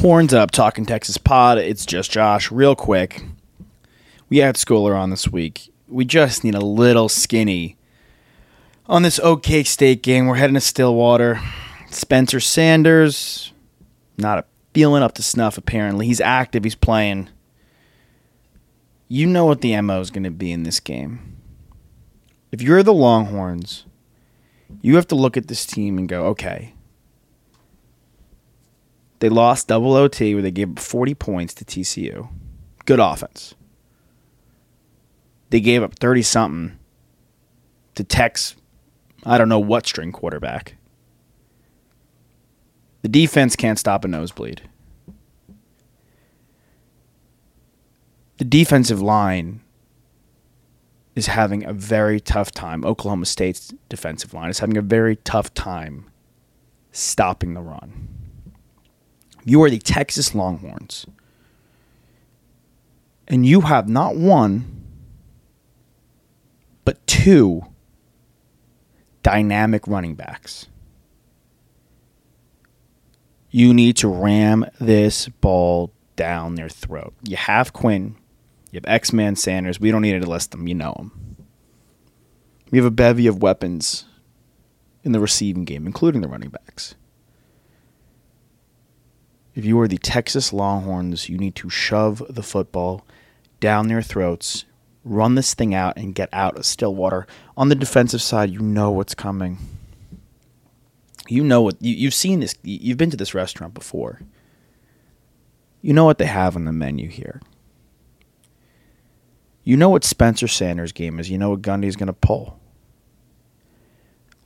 Horns up, talking Texas pod. It's just Josh. Real quick, we had Schooler on this week. We just need a little skinny on this OK State game. We're heading to Stillwater. Spencer Sanders, not feeling up to snuff. Apparently, he's active. He's playing. You know what the mo is going to be in this game. If you're the Longhorns, you have to look at this team and go, okay they lost double OT where they gave up 40 points to TCU. Good offense. They gave up 30 something to Tex, I don't know what string quarterback. The defense can't stop a nosebleed. The defensive line is having a very tough time. Oklahoma State's defensive line is having a very tough time stopping the run. You are the Texas Longhorns. And you have not one, but two dynamic running backs. You need to ram this ball down their throat. You have Quinn. You have X Man Sanders. We don't need to list them. You know them. We have a bevy of weapons in the receiving game, including the running backs. If you are the Texas Longhorns, you need to shove the football down their throats, run this thing out, and get out of Stillwater. On the defensive side, you know what's coming. You know what you, you've seen this. You've been to this restaurant before. You know what they have on the menu here. You know what Spencer Sanders' game is. You know what Gundy's going to pull.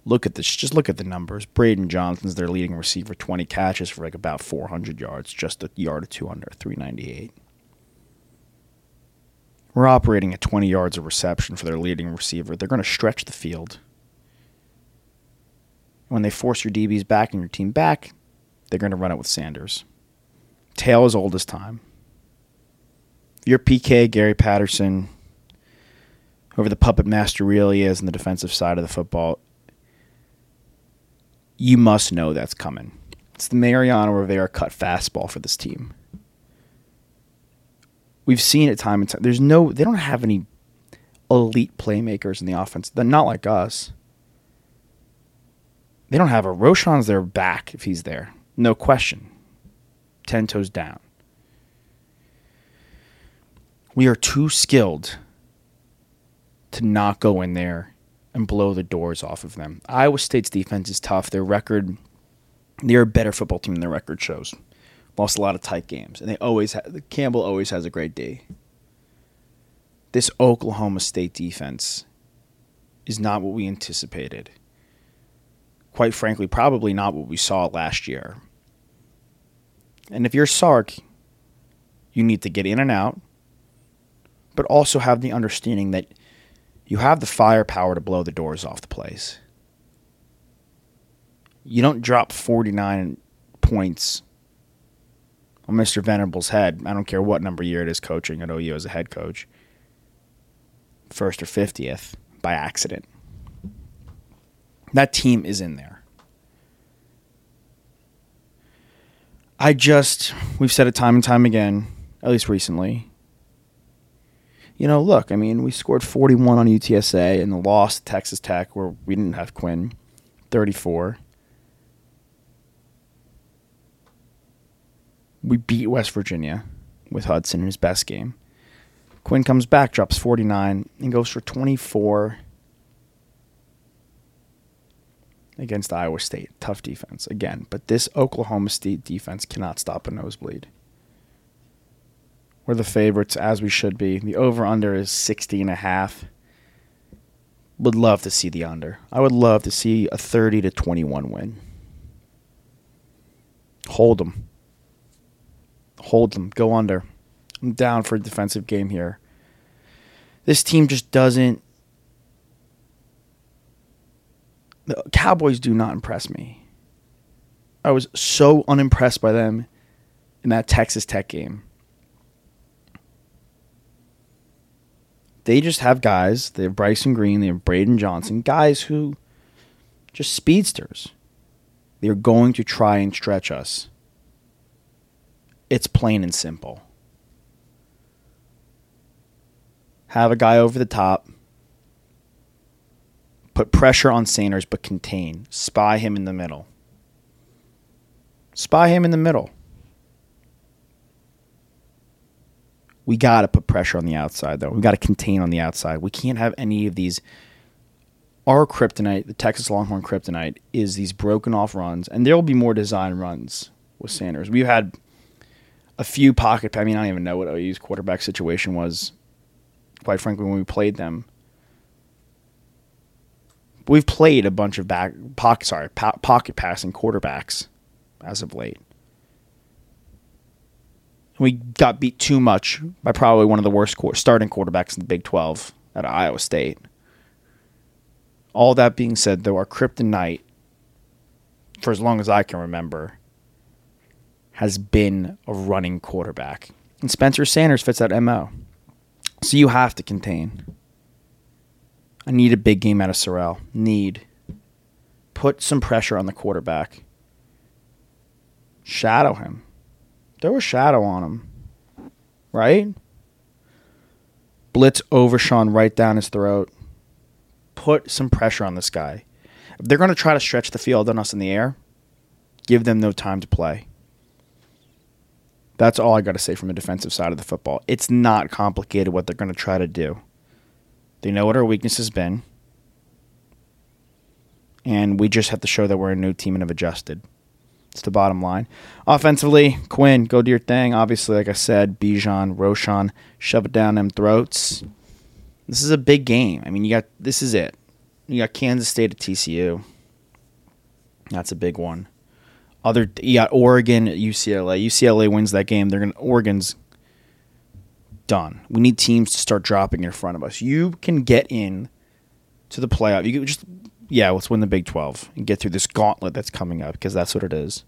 Look at this. Just look at the numbers. Braydon Johnson's their leading receiver, 20 catches for like about 400 yards, just a yard or two under, 398. We're operating at 20 yards of reception for their leading receiver. They're going to stretch the field. When they force your DBs back and your team back, they're going to run it with Sanders. Tale is old as time. Your PK, Gary Patterson, over the puppet master really is on the defensive side of the football, you must know that's coming. It's the Mariano Rivera cut fastball for this team. We've seen it time and time. There's no, they don't have any elite playmakers in the offense. They're not like us. They don't have a Roschon's their back if he's there. No question. Ten toes down. We are too skilled to not go in there and blow the doors off of them. Iowa State's defense is tough. Their record, they're a better football team than their record shows. Lost a lot of tight games, and they always have, Campbell always has a great day. This Oklahoma State defense is not what we anticipated. Quite frankly, probably not what we saw last year. And if you're Sark, you need to get in and out, but also have the understanding that you have the firepower to blow the doors off the place. You don't drop 49 points on Mr. Venables' head. I don't care what number year it is coaching at OU as a head coach. First or 50th by accident. That team is in there. I just, we've said it time and time again, at least recently you know, look, I mean, we scored 41 on UTSA and lost to Texas Tech where we didn't have Quinn. 34. We beat West Virginia with Hudson in his best game. Quinn comes back, drops 49, and goes for 24 against Iowa State. Tough defense again, but this Oklahoma State defense cannot stop a nosebleed. We're the favorites as we should be. The over under is 60 and a half. Would love to see the under. I would love to see a 30 to 21 win. Hold them. Hold them. Go under. I'm down for a defensive game here. This team just doesn't the Cowboys do not impress me. I was so unimpressed by them in that Texas Tech game. They just have guys. They have Bryson Green. They have Braydon Johnson. Guys who just speedsters. They're going to try and stretch us. It's plain and simple. Have a guy over the top Put pressure on Sanders, but contain. Spy him in the middle. Spy him in the middle. We got to put pressure on the outside, though. We got to contain on the outside. We can't have any of these. Our kryptonite, the Texas Longhorn kryptonite, is these broken off runs, and there will be more design runs with Sanders. We've had a few pocket. I mean, I don't even know what OU's quarterback situation was. Quite frankly, when we played them, We've played a bunch of back pocket sorry po- pocket passing quarterbacks as of late. We got beat too much by probably one of the worst starting quarterbacks in the Big 12 at Iowa State. All that being said, though, our kryptonite, for as long as I can remember, has been a running quarterback. And Spencer Sanders fits that MO. So you have to contain. I need a big game out of Sorrell. Need. Put some pressure on the quarterback. Shadow him. Throw a shadow on him. Right? Blitz Overshown right down his throat. Put some pressure on this guy. If they're going to try to stretch the field on us in the air, give them no time to play. That's all I got to say from the defensive side of the football. It's not complicated what they're going to try to do. They know what our weakness has been. And we just have to show that we're a new team and have adjusted. It's the bottom line. Offensively, Quinn, go do your thing. Obviously, like I said, Bijan, Roschon, shove it down them throats. This is a big game. I mean, you got this is it. You got Kansas State at TCU. That's a big one. Other you got Oregon at UCLA. UCLA wins that game. They're gonna Oregon's done. We need teams to start dropping in front of us. You can get in to the playoff. You can just yeah, let's win the Big 12 and get through this gauntlet that's coming up because that's what it is.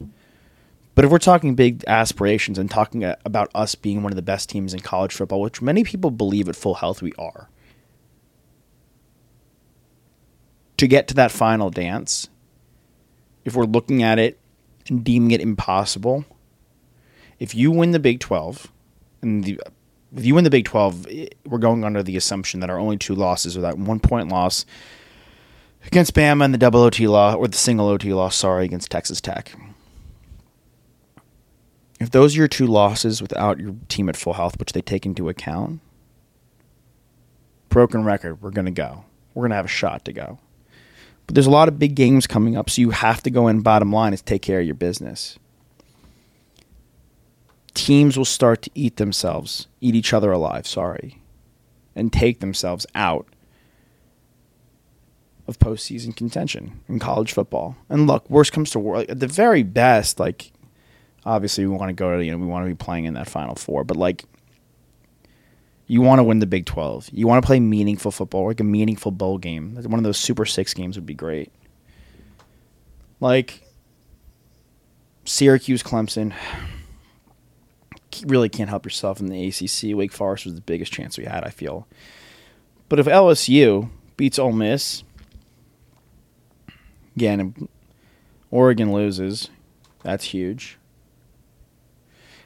But if we're talking big aspirations and talking about us being one of the best teams in college football, which many people believe at full health we are, to get to that final dance, if we're looking at it and deeming it impossible, if you win the Big 12, and the if you win the Big 12, eh, we're going under the assumption that our only two losses are that one point loss against Bama and the double OT law, or the single OT loss, sorry, against Texas Tech. If those are your two losses without your team at full health, which they take into account, broken record, we're going to go. We're going to have a shot to go. But there's a lot of big games coming up, so you have to go in. Bottom line is take care of your business teams will start to eat themselves, eat each other alive, sorry, and take themselves out of postseason contention in college football. And look, worst comes to worst, at the very best, like obviously we want to go to you know we want to be playing in that Final Four, but like you want to win the Big Twelve, you want to play meaningful football, like a meaningful bowl game. One of those Super Six games would be great. Like Syracuse, Clemson really can't help yourself in the ACC. Wake Forest was the biggest chance we had, I feel. But if LSU beats Ole Miss, again, Oregon loses, that's huge.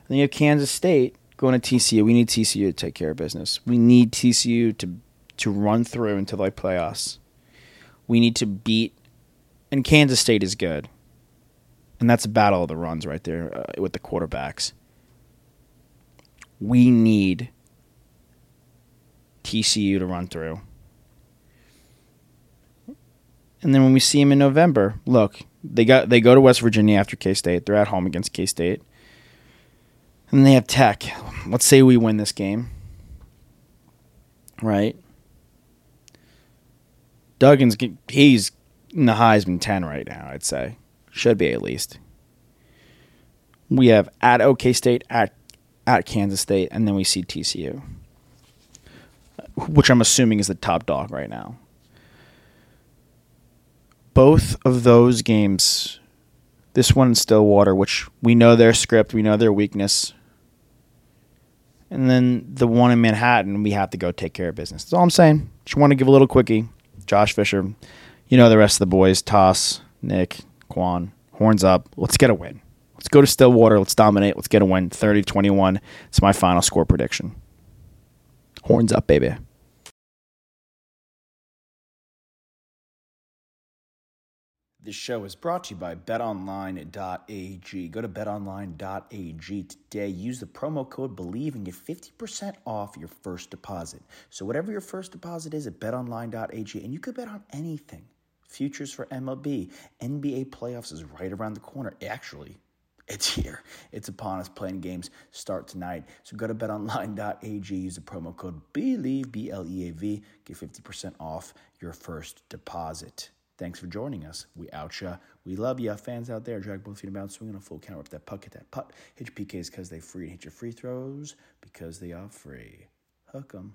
Then you have Kansas State going to TCU. We need TCU to take care of business. We need TCU to to run through until they play us. We need to beat and Kansas State is good. And that's a battle of the runs right there uh, with the quarterbacks. We need TCU to run through. And then when we see them in November, look, they got they go to West Virginia after K State. They're at home against K State. And they have Tech. Let's say we win this game. Right? Duggan's he's in the Heisman 10 right now, I'd say. Should be at least. We have at OK State, at at Kansas State, and then we see TCU, which I'm assuming is the top dog right now. Both of those games, this one in Stillwater, which we know their script, we know their weakness, and then the one in Manhattan, we have to go take care of business. That's all I'm saying. Just want to give a little quickie. Josh Fisher, you know the rest of the boys, Toss, Nick, Quan, horns up. Let's get a win. Let's go to Stillwater. Let's dominate. Let's get a win. 30 21. It's my final score prediction. Horns up, baby. This show is brought to you by betonline.ag. Go to betonline.ag today. Use the promo code BLEAV and get 50% off your first deposit. So, whatever your first deposit is at betonline.ag, and you could bet on anything futures for MLB, NBA playoffs is right around the corner. Actually, it's here. It's upon us. Playing games start tonight. So go to betonline.ag, use the promo code BLEAV, B L E A V, get 50% off your first deposit. Thanks for joining us. We out ya. We love ya. Fans out there, drag both feet about, swing on a full counter up that puck, hit that putt. Hit your PKs because they free. and Hit your free throws because they are free. Hook 'em.